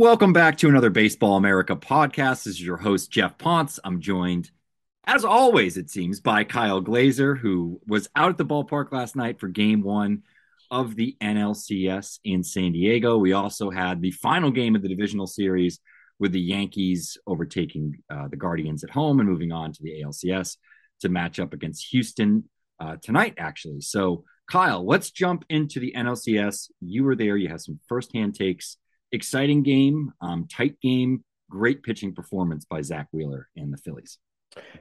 Welcome back to another Baseball America podcast. This is your host, Geoff Pontes. I'm joined, as always, it seems, by Kyle Glaser, who was out at the ballpark last night for game one of the NLCS in San Diego. We also had the final game of the divisional series with the Yankees overtaking uh, the Guardians at home and moving on to the ALCS to match up against Houston uh, tonight, actually. So, Kyle, let's jump into the NLCS. You were there, you have some firsthand takes. Exciting game, um, tight game, great pitching performance by Zack Wheeler and the Phillies.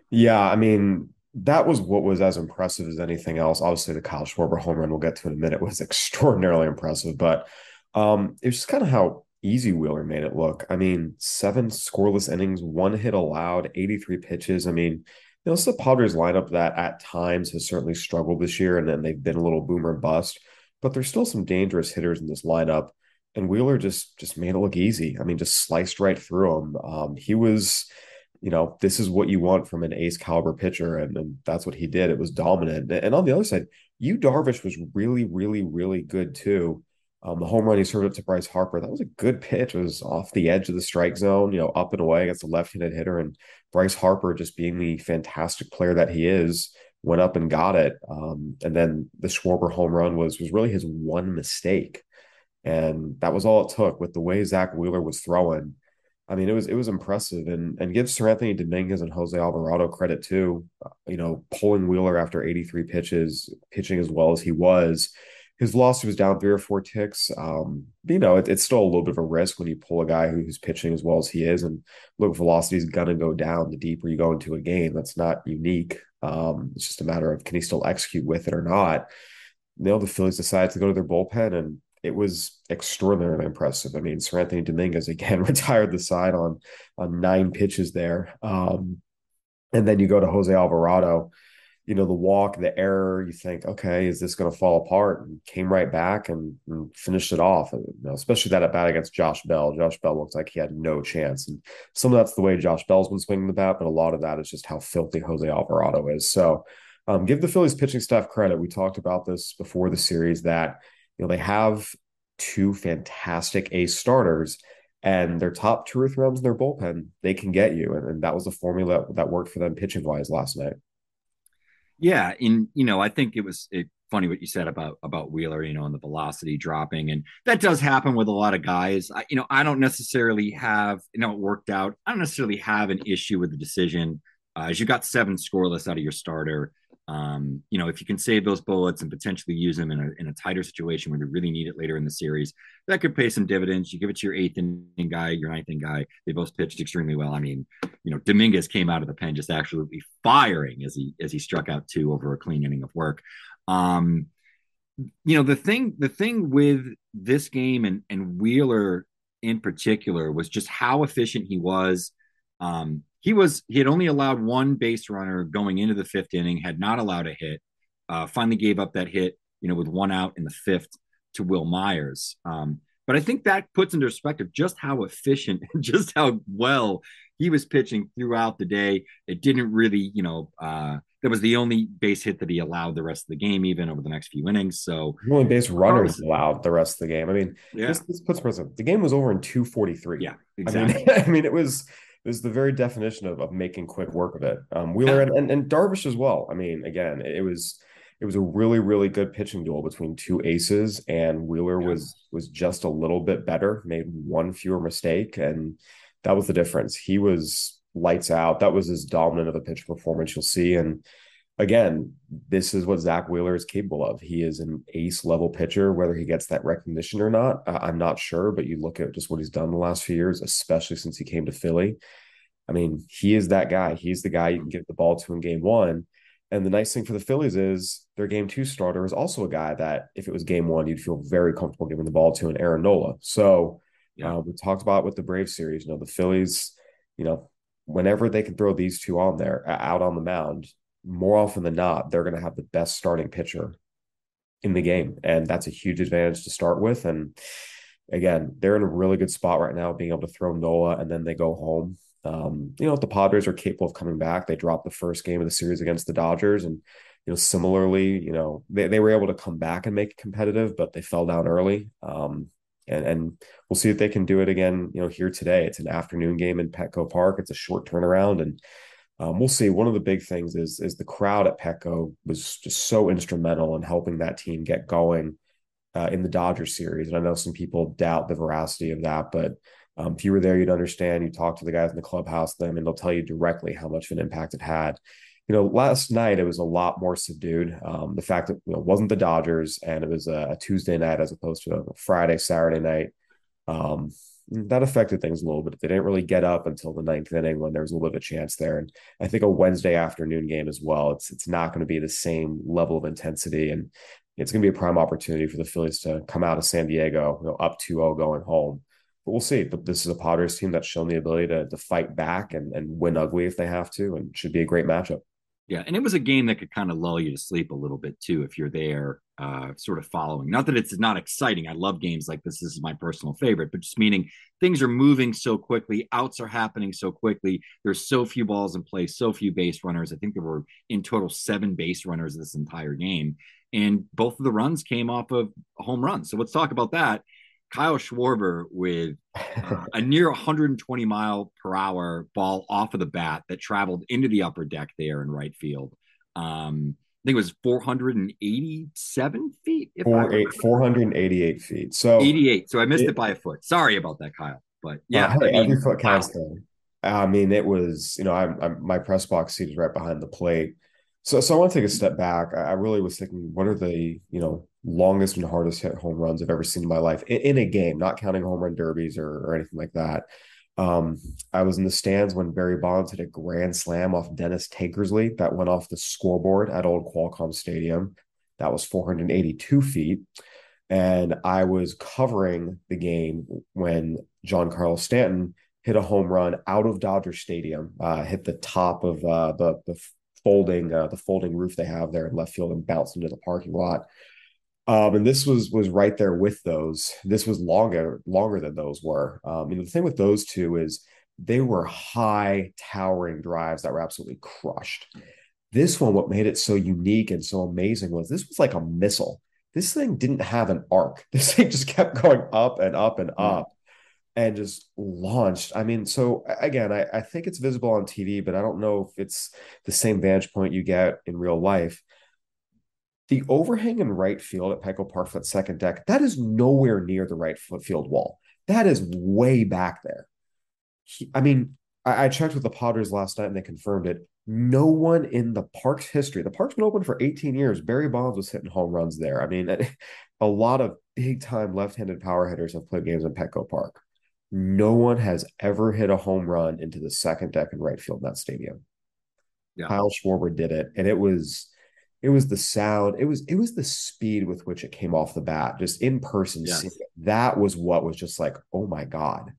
Yeah, I mean, that was what was as impressive as anything else. Obviously, the Kyle Schwarber home run we'll get to in a minute was extraordinarily impressive, but um, it was just kind of how easy Wheeler made it look. I mean, seven scoreless innings, one hit allowed, 83 pitches. I mean, you know, it's the Padres lineup that at times has certainly struggled this year, and then they've been a little boomer bust, but there's still some dangerous hitters in this lineup. And Wheeler just just made it look easy. I mean, just sliced right through him. Um, he was, you know, this is what you want from an ace caliber pitcher, and, and that's what he did. It was dominant. And on the other side, Yu Darvish was really, really, really good too. Um, the home run he served up to Bryce Harper, that was a good pitch. It was off the edge of the strike zone, you know, up and away against a left-handed hitter. And Bryce Harper, just being the fantastic player that he is, went up and got it. Um, and then the Schwarber home run was was really his one mistake. And that was all it took with the way Zack Wheeler was throwing. I mean, it was it was impressive, and and give Seranthony Dominguez and Jose Alvarado credit too. You know, pulling Wheeler after 83 pitches, pitching as well as he was. His velocity was down three or four ticks. Um, you know, it, it's still a little bit of a risk when you pull a guy who's pitching as well as he is. And look, velocity is gonna go down the deeper you go into a game. That's not unique. Um, it's just a matter of can he still execute with it or not. You know, the Phillies decided to go to their bullpen and it was extraordinarily impressive. I mean, Seranthony Dominguez again retired the side on on nine pitches there. Um, and then you go to Jose Alvarado, you know, the walk, the error, you think, okay, is this going to fall apart? And came right back and, and finished it off. And, you know, especially that at bat against Josh Bell. Josh Bell looks like he had no chance. And some of that's the way Josh Bell's been swinging the bat, but a lot of that is just how filthy Jose Alvarado is. So um, give the Phillies pitching staff credit. We talked about this before the series that you know, they have two fantastic ace starters and their top two or three rounds in their bullpen, they can get you. And, and that was the formula that worked for them pitching wise last night. Yeah. And, you know, I think it was it, funny what you said about, about Wheeler, you know, and the velocity dropping. And that does happen with a lot of guys. I, you know, I don't necessarily have, you know, it worked out. I don't necessarily have an issue with the decision. Uh, as you got seven scoreless out of your starter, um, you know, if you can save those bullets and potentially use them in a, in a tighter situation where they really need it later in the series, that could pay some dividends. You give it to your eighth inning guy, your ninth inning guy. They both pitched extremely well. I mean, you know, Dominguez came out of the pen just absolutely firing as he as he struck out two over a clean inning of work. Um, you know, the thing the thing with this game and and Wheeler in particular was just how efficient he was. Um, he was he had only allowed one base runner going into the fifth inning, had not allowed a hit. Uh, finally gave up that hit, you know, with one out in the fifth to Wil Myers. Um, but I think that puts into perspective just how efficient, just how well he was pitching throughout the day. It didn't really, you know, uh, that was the only base hit that he allowed the rest of the game, even over the next few innings. So the only base runners allowed the rest of the game. I mean, yeah. this, this puts perspective. The game was over in 243. Yeah, exactly. I mean, I mean, it was this is the very definition of, of making quick work of it. Um, Wheeler and, and, and Darvish as well. I mean, again, it was it was a really really good pitching duel between two aces, and Wheeler was was just a little bit better, made one fewer mistake, and that was the difference. He was lights out. That was as dominant of a pitch performance you'll see, and again, this is what Zack Wheeler is capable of. He is an ace level pitcher. Whether he gets that recognition or not, I'm not sure. But you look at just what he's done the last few years, especially since he came to Philly. I mean, he is that guy. He's the guy you can get the ball to in game one. And the nice thing for the Phillies is their game two starter is also a guy that if it was game one, you'd feel very comfortable giving the ball to an Aaron Nola. So yeah. uh, we talked about with the Brave series, you know, the Phillies, you know, whenever they can throw these two on there out on the mound, more often than not, they're going to have the best starting pitcher in the game. And that's a huge advantage to start with. And again, they're in a really good spot right now, being able to throw Nola and then they go home. Um, you know, if the Padres are capable of coming back. They dropped the first game of the series against the Dodgers. And, you know, similarly, you know, they, they were able to come back and make it competitive, but they fell down early. Um, and, and we'll see if they can do it again, you know, here today. It's an afternoon game in Petco Park. It's a short turnaround. And um, we'll see. One of the big things is is the crowd at Petco was just so instrumental in helping that team get going uh, in the Dodger series. And I know some people doubt the veracity of that, but um, if you were there, you'd understand. You talk to the guys in the clubhouse, them, and they'll tell you directly how much of an impact it had. You know, last night it was a lot more subdued. Um, the fact that you know, it wasn't the Dodgers and it was a, a Tuesday night as opposed to a Friday, Saturday night. That affected things a little bit. They didn't really get up until the ninth inning when there was a little bit of a chance there. And I think a Wednesday afternoon game as well. It's it's not going to be the same level of intensity, and it's going to be a prime opportunity for the Phillies to come out of San Diego, you know, up 2-0 going home. But we'll see. But this is a Padres team that's shown the ability to to fight back and and win ugly if they have to, and should be a great matchup. Yeah, and it was a game that could kind of lull you to sleep a little bit too if you're there, uh, sort of following. Not that it's not exciting. I love games like this. This is my personal favorite, but just meaning things are moving so quickly, outs are happening so quickly. There's so few balls in play, so few base runners. I think there were in total seven base runners this entire game, and both of the runs came off of home run. So let's talk about that. Kyle Schwarber with uh, a near 120 mile per hour ball off of the bat that traveled into the upper deck there in right field. Um, I think it was 487 feet. Four, eight, 488 feet. So 88. So I missed it, it, by a foot. Sorry about that, Kyle. But yeah, uh, hey, I mean, every foot counts. Wow. I mean, it was, you know, I'm, I'm, my press box seat is right behind the plate. So, so I want to take a step back. I, I really was thinking, what are the, you know, longest and hardest hit home runs I've ever seen in my life in, in a game, not counting home run derbies or, or anything like that. Um, I was in the stands when Barry Bonds hit a grand slam off Dennis Tankersley that went off the scoreboard at Old Qualcomm Stadium. That was 482 feet. And I was covering the game when Giancarlo Stanton hit a home run out of Dodger Stadium, uh, hit the top of uh, the the folding uh, the folding roof they have there in left field and bounced into the parking lot. Um, and this was was right there with those. This was longer longer than those were. Um, you know, the thing with those two is they were high towering drives that were absolutely crushed. This one, what made it so unique and so amazing was this was like a missile. This thing didn't have an arc. This thing just kept going up and up and up and just launched. I mean, so again, I, I think it's visible on TV, but I don't know if it's the same vantage point you get in real life the overhang in right field at Petco Park for that second deck, that is nowhere near the right field wall. That is way back there. He, I mean, I, I, checked with the Padres last night and they confirmed it. No one in the park's history, the park's been open for 18 years. Barry Bonds was hitting home runs there. I mean, a lot of big time left handed power hitters have played games in Petco Park. No one has ever hit a home run into the second deck in right field in that stadium. Yeah. Kyle Schwarber did it, and it was it was the sound it was it was the speed with which it came off the bat just in person yes. that was what was just like oh my god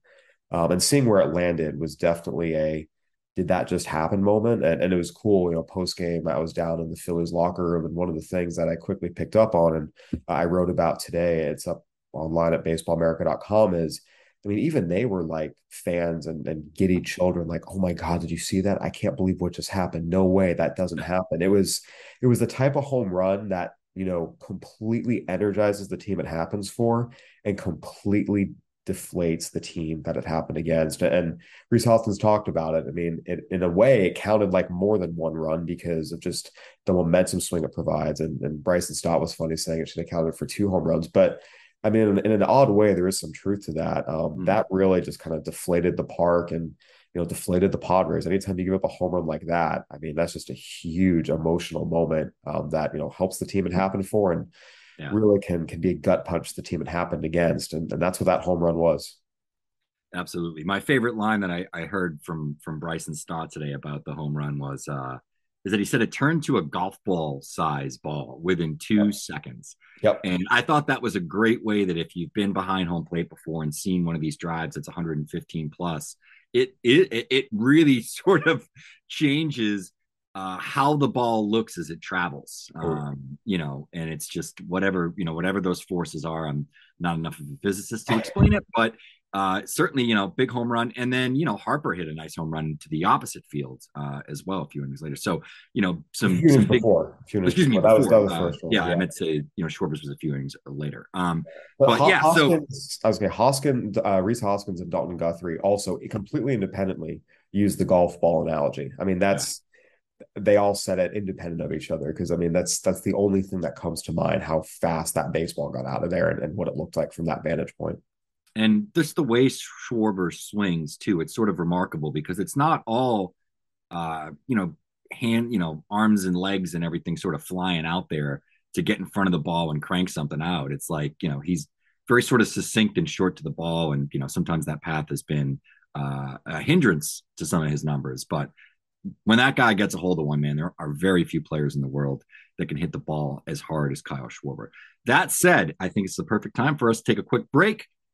um, and seeing where it landed was definitely a did that just happen moment and, and it was cool you know post game i was down in the phillies locker room and one of the things that i quickly picked up on and i wrote about today it's up online at baseballamerica.com is I mean, even they were like fans and, and giddy children, like, oh my God, did you see that? I can't believe what just happened. No way that doesn't happen. It was it was the type of home run that, you know, completely energizes the team it happens for and completely deflates the team that it happened against. And Rhys Hoskins talked about it. I mean, it, in a way, it counted like more than one run because of just the momentum swing it provides. And, and Bryson Stott was funny saying it should have counted for two home runs. But I mean, in, in an odd way, there is some truth to that. Um, mm-hmm. That really just kind of deflated the park and you know deflated the Padres. Anytime you give up a home run like that, I mean, that's just a huge emotional moment um, that you know helps the team it happened for and yeah. really can can be a gut punch the team it happened against, and, and that's what that home run was. Absolutely, my favorite line that I, I heard from from Bryson Stott today about the home run was. uh is that he said it turned to a golf ball size ball within two yep. seconds. Yep. And I thought that was a great way that if you've been behind home plate before and seen one of these drives that's 115 plus, it it it really sort of changes uh, how the ball looks as it travels. Um, you know, and it's just whatever you know, whatever those forces are. I'm not enough of a physicist to explain it, but uh, certainly, you know, big home run. And then, you know, Harper hit a nice home run to the opposite field uh, as well a few innings later. So, you know, some, some big, before. excuse me, before. That was, that was uh, yeah, yeah, I meant to say, you know, Schwarber's was a few innings later. Um, but, but yeah, Hoskins, so I was going to Hoskins, uh, Rhys Hoskins and Dalton Guthrie also completely independently use the golf ball analogy. I mean, that's, yeah. they all said it independent of each other. Cause I mean, that's, that's the only thing that comes to mind, how fast that baseball got out of there and, and what it looked like from that vantage point and just the way Schwarber swings too, it's sort of remarkable because it's not all, uh, you know, hand, you know, arms and legs and everything sort of flying out there to get in front of the ball and crank something out. It's like, you know, he's very sort of succinct and short to the ball. And, you know, sometimes that path has been uh, a hindrance to some of his numbers. But when that guy gets a hold of one, man, there are very few players in the world that can hit the ball as hard as Kyle Schwarber. That said, I think it's the perfect time for us to take a quick break.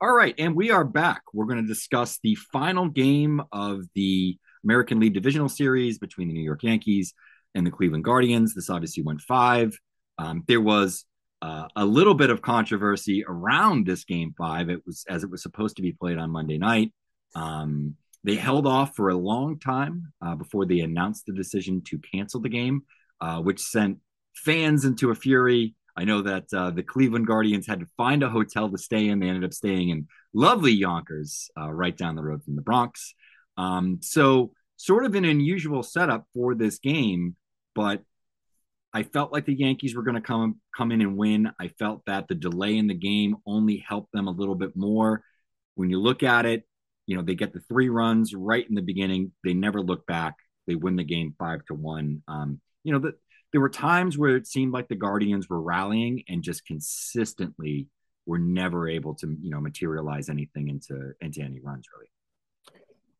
All right, and we are back. We're going to discuss the final game of the American League Divisional Series between the New York Yankees and the Cleveland Guardians. This obviously went five. Um, there was uh, a little bit of controversy around this game five. It was as it was supposed to be played on Monday night. Um, they held off for a long time uh, before they announced the decision to cancel the game, uh, which sent fans into a fury. I know that uh, the Cleveland Guardians had to find a hotel to stay in. They ended up staying in lovely Yonkers, uh, right down the road from the Bronx. Um, so, sort of an unusual setup for this game, but I felt like the Yankees were going to come come in and win. I felt that the delay in the game only helped them a little bit more. When you look at it, you know they get the three runs right in the beginning. They never look back. They win the game five to one. Um, you know the there were times where it seemed like the Guardians were rallying and just consistently were never able to, you know, materialize anything into into any runs really.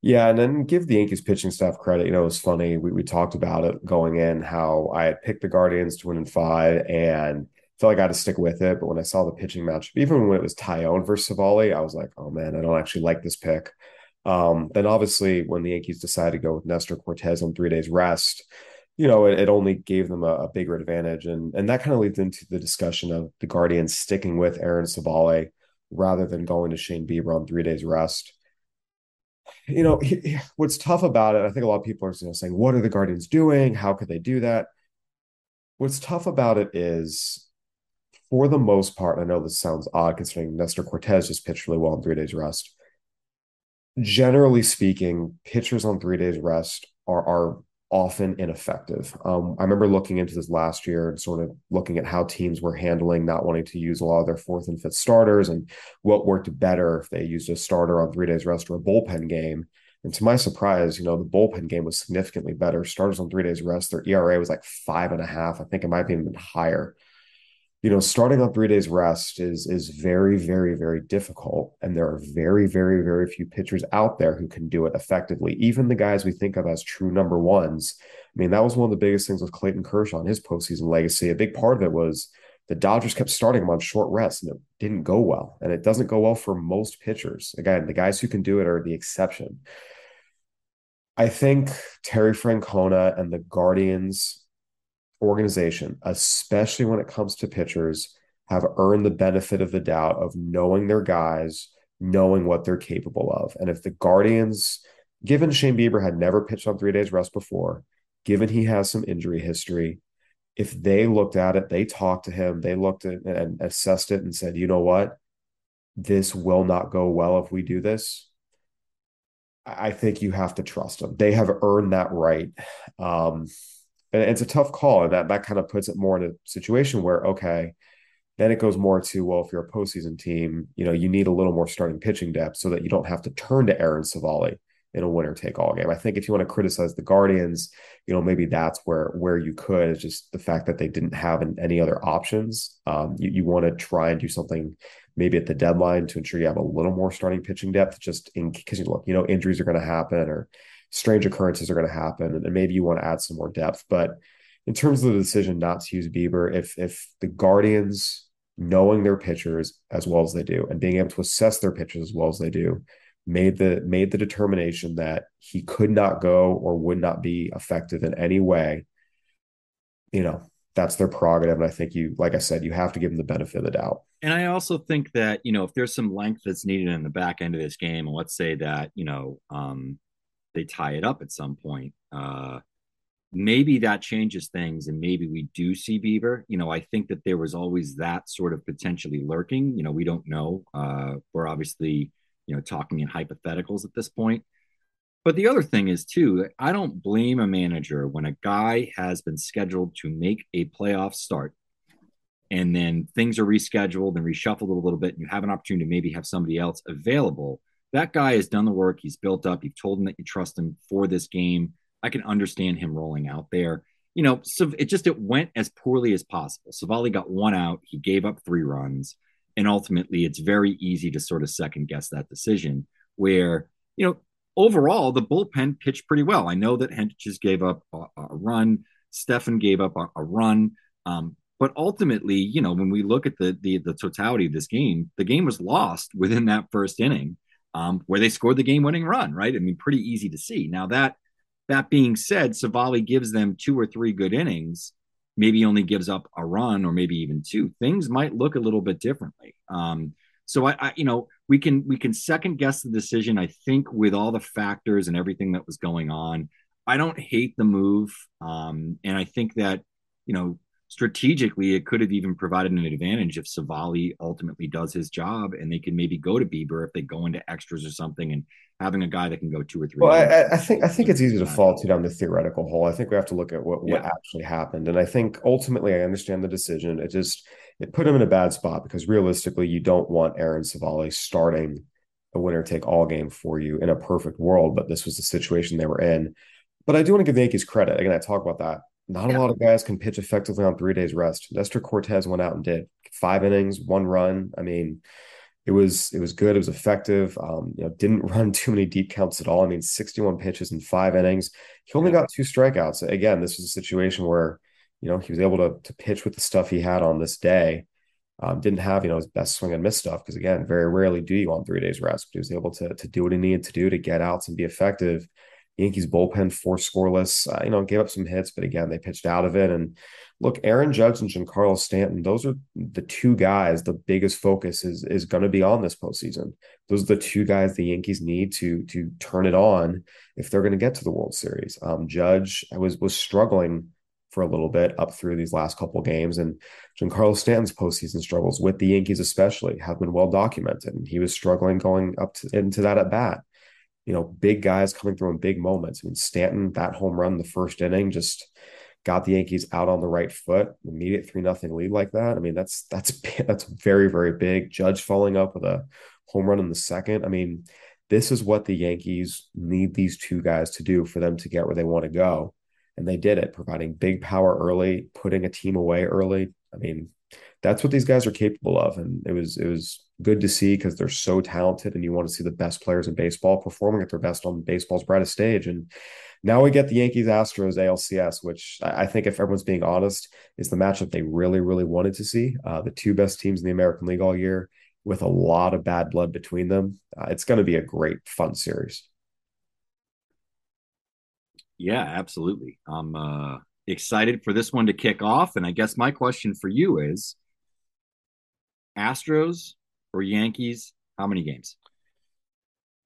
Yeah, and then give the Yankees pitching staff credit. You know, it was funny. We we talked about it going in how I had picked the Guardians to win in five and felt like I had to stick with it. But when I saw the pitching match, even when it was Taillon versus Civale, I was like, oh man, I don't actually like this pick. Um, then obviously when the Yankees decided to go with Nestor Cortes on three days rest, you know, it, it only gave them a, a, bigger advantage. And and that kind of leads into the discussion of the Guardians sticking with Aaron Civale rather than going to Shane Bieber on three days rest. You know, he, what's tough about it, I think a lot of people are you know, saying, what are the Guardians doing? How could they do that? What's tough about it is, for the most part, I know this sounds odd considering Nestor Cortes just pitched really well on three days rest generally speaking, pitchers on three days rest are are often ineffective. Um, I remember looking into this last year and sort of looking at how teams were handling not wanting to use a lot of their fourth and fifth starters and what worked better if they used a starter on three days rest or a bullpen game. And to my surprise, you know, the bullpen game was significantly better. Starters on three days rest, their ERA was like five and a half. I think it might be even higher you know, starting on three days rest is is very, very, very difficult. And there are very, very, very few pitchers out there who can do it effectively. Even the guys we think of as true number ones. I mean, that was one of the biggest things with Clayton Kershaw and his postseason legacy. A big part of it was the Dodgers kept starting him on short rest and it didn't go well. And it doesn't go well for most pitchers. Again, the guys who can do it are the exception. I think Terry Francona and the Guardians organization, especially when it comes to pitchers, have earned the benefit of the doubt of knowing their guys, knowing what they're capable of. And if the Guardians, given Shane Bieber had never pitched on three days rest before, given he has some injury history, if they looked at it, they talked to him, they looked at and assessed it and said, you know what? This will not go well if we do this. I think you have to trust them. They have earned that right. Um, and it's a tough call, and that that kind of puts it more in a situation where okay, then it goes more to well, if you're a postseason team, you know, you need a little more starting pitching depth so that you don't have to turn to Aaron Civale in a winner take all game. I think if you want to criticize the Guardians, you know, maybe that's where where you could. It's just the fact that they didn't have an, any other options. Um, you, you want to try and do something maybe at the deadline to ensure you have a little more starting pitching depth, just in because you look, you know, injuries are going to happen or strange occurrences are going to happen, and maybe you want to add some more depth. But in terms of the decision not to use Bieber, if if the Guardians knowing their pitchers as well as they do and being able to assess their pitchers as well as they do made the made the determination that he could not go or would not be effective in any way you know that's their prerogative and i think you like i said you have to give them the benefit of the doubt and i also think that you know if there's some length that's needed in the back end of this game and let's say that you know um they tie it up at some point. Uh, maybe that changes things, and maybe we do see Bieber. You know, I think that there was always that sort of potentially lurking. You know, we don't know. Uh, we're obviously, you know, talking in hypotheticals at this point. But the other thing is too, I don't blame a manager when a guy has been scheduled to make a playoff start and then things are rescheduled and reshuffled a little bit and you have an opportunity to maybe have somebody else available that guy has done the work. He's built up. You've told him that you trust him for this game. I can understand him rolling out there. You know, so it just it went as poorly as possible. Civale got one out. He gave up three runs, and ultimately, it's very easy to sort of second guess that decision. Where you know, overall, the bullpen pitched pretty well. I know that Hentges gave up a, a run. Stephan gave up a, a run. Um, but ultimately, you know, when we look at the, the the totality of this game, the game was lost within that first inning um, where they scored the game-winning run. Right? I mean, pretty easy to see. Now that that being said, Civale gives them two or three good innings, maybe only gives up a run or maybe even two. Things might look a little bit differently. Um, so I, I, you know, we can we can second guess the decision. I think with all the factors and everything that was going on, I don't hate the move, um, and I think that you know strategically, it could have even provided an advantage if Civale ultimately does his job and they can maybe go to Bieber if they go into extras or something and having a guy that can go two or three. Well, I, I, think I think it's easy to fall too down the theoretical hole. I think we have to look at what, what yeah. actually happened. And I think ultimately I understand the decision. It just it put him in a bad spot because realistically you don't want Aaron Civale starting a winner take all game for you in a perfect world, but this was the situation they were in. But I do want to give the Yankees credit. Again, I talk about that not Yeah. a lot of guys can pitch effectively on three days rest. Nestor Cortes went out and did five innings, one run. I mean, it was it was good. It was effective. Um, you know, didn't run too many deep counts at all. I mean, 61 pitches in five innings. He only Yeah. got two strikeouts. Again, this was a situation where, you know, he was able to to pitch with the stuff he had on this day. Um, didn't have, you know, his best swing and miss stuff because again, very rarely do you on three days rest, but he was able to to do what he needed to do to get outs and be effective. Yankees bullpen four scoreless, uh, you know, gave up some hits, but again, they pitched out of it. And look, Aaron Judge and Giancarlo Stanton, those are the two guys. The biggest focus is is going to be on this postseason. Those are the two guys the Yankees need to to turn it on if they're going to get to the World Series. Um, Judge was was struggling for a little bit up through these last couple games, and Giancarlo Stanton's postseason struggles with the Yankees, especially, have been well documented. And he was struggling going up to, into that at bat you know, big guys coming through in big moments. I mean, Stanton, that home run the first inning just got the Yankees out on the right foot, immediate three nothing lead like that. I mean, that's that's that's very very big. Judge falling up with a home run in the second. I mean, this is what the Yankees need these two guys to do for them to get where they want to go, and they did it, providing big power early, putting a team away early. I mean, that's what these guys are capable of, and it was it was good to see because they're so talented, and you want to see the best players in baseball performing at their best on baseball's brightest stage. And now we get the Yankees Astros ALCS, which I think, if everyone's being honest, is the matchup they really, really wanted to see. Uh, the two best teams in the American League all year, with a lot of bad blood between them. Uh, it's going to be a great, fun series. Yeah, absolutely. I'm uh, excited for this one to kick off. And I guess my question for you is Astros or Yankees? How many games?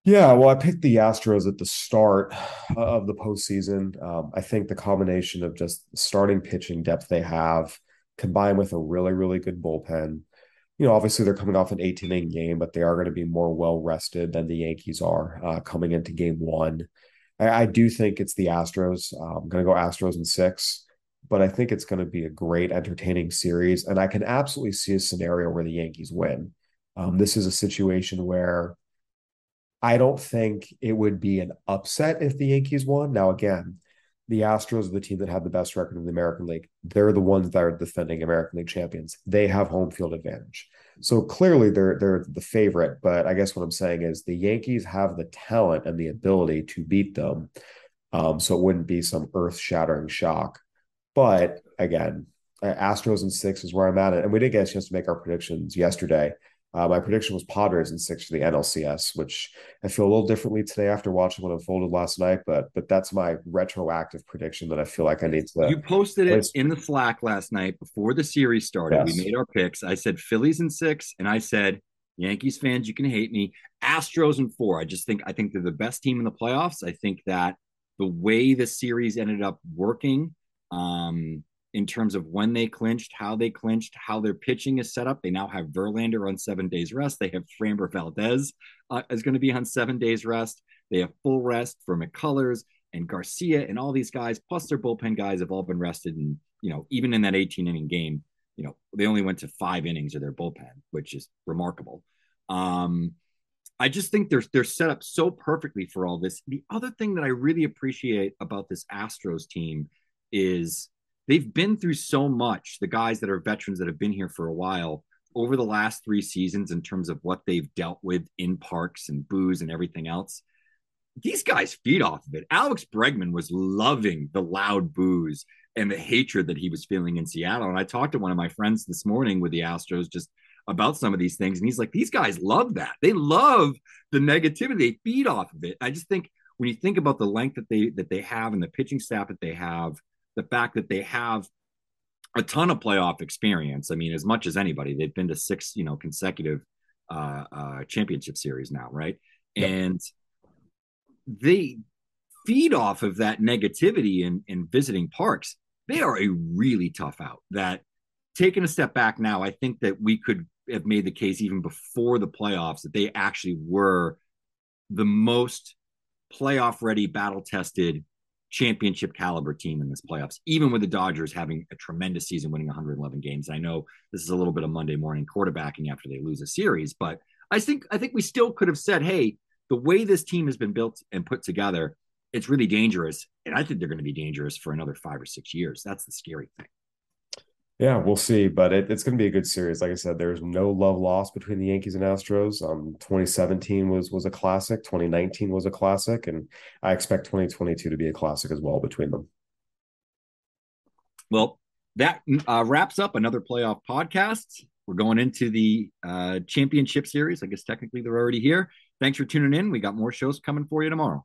Yeah, well, I picked the Astros at the start of the postseason. Um, I think the combination of just starting pitching depth they have, combined with a really, really good bullpen. You know, obviously they're coming off an 18 inning game, but they are going to be more well rested than the Yankees are uh, coming into game one. I, I do think it's the Astros. Uh, I'm going to go Astros in six, but I think it's going to be a great, entertaining series. And I can absolutely see a scenario where the Yankees win. Um, this is a situation where I don't think it would be an upset if the Yankees won. Now, again, the Astros are the team that had the best record in the American League. They're the ones that are defending American League champions. They have home field advantage. So clearly they're they're the favorite, but I guess what I'm saying is the Yankees have the talent and the ability to beat them. Um, so it wouldn't be some earth-shattering shock. But again, Astros and six is where I'm at. And we did get a chance to make our predictions yesterday. Uh, my prediction was Padres in six for the NLCS, which I feel a little differently today after watching what unfolded last night. But but that's my retroactive prediction that I feel like I need to. You posted it in the Slack last night before the series started. Yes. We made our picks. I said Phillies in six, and I said Yankees fans, you can hate me. Astros in four. I just think I think they're the best team in the playoffs. I think that the way the series ended up working, um, in terms of when they clinched, how they clinched, how their pitching is set up. They now have Verlander on seven days rest. They have Framber Valdez uh, is going to be on seven days rest. They have full rest for McCullers and Garcia and all these guys, plus their bullpen guys have all been rested. And, you know, even in that 18 inning game, you know, they only went to five innings of their bullpen, which is remarkable. Um, I just think they're they're set up so perfectly for all this. The other thing that I really appreciate about this Astros team is they've been through so much. The guys that are veterans that have been here for a while over the last three seasons in terms of what they've dealt with in parks and boos and everything else. These guys feed off of it. Alex Bregman was loving the loud boos and the hatred that he was feeling in Seattle. And I talked to one of my friends this morning with the Astros just about some of these things. And he's like, these guys love that. They love the negativity. They feed off of it. I just think when you think about the length that they that they have and the pitching staff that they have, the fact that they have a ton of playoff experience. I mean, as much as anybody, they've been to six, you know, consecutive uh, uh, championship series now, right? Yep. And they feed off of that negativity in, in visiting parks. They are a really tough out. That taking a step back now, I think that we could have made the case even before the playoffs that they actually were the most playoff ready, battle tested championship caliber team in this playoffs, even with the Dodgers having a tremendous season, winning 111 games. I know this is a little bit of Monday morning quarterbacking after they lose a series, but I think I think we still could have said, hey, the way this team has been built and put together, it's really dangerous. And I think they're going to be dangerous for another five or six years. That's the scary thing. Yeah, we'll see, but it, it's going to be a good series. Like I said, there's no love lost between the Yankees and Astros. Um, 2017 was was a classic. 2019 was a classic, and I expect 2022 to be a classic as well between them. Well, that uh, wraps up another playoff podcast. We're going into the uh, championship series. I guess technically they're already here. Thanks for tuning in. We got more shows coming for you tomorrow.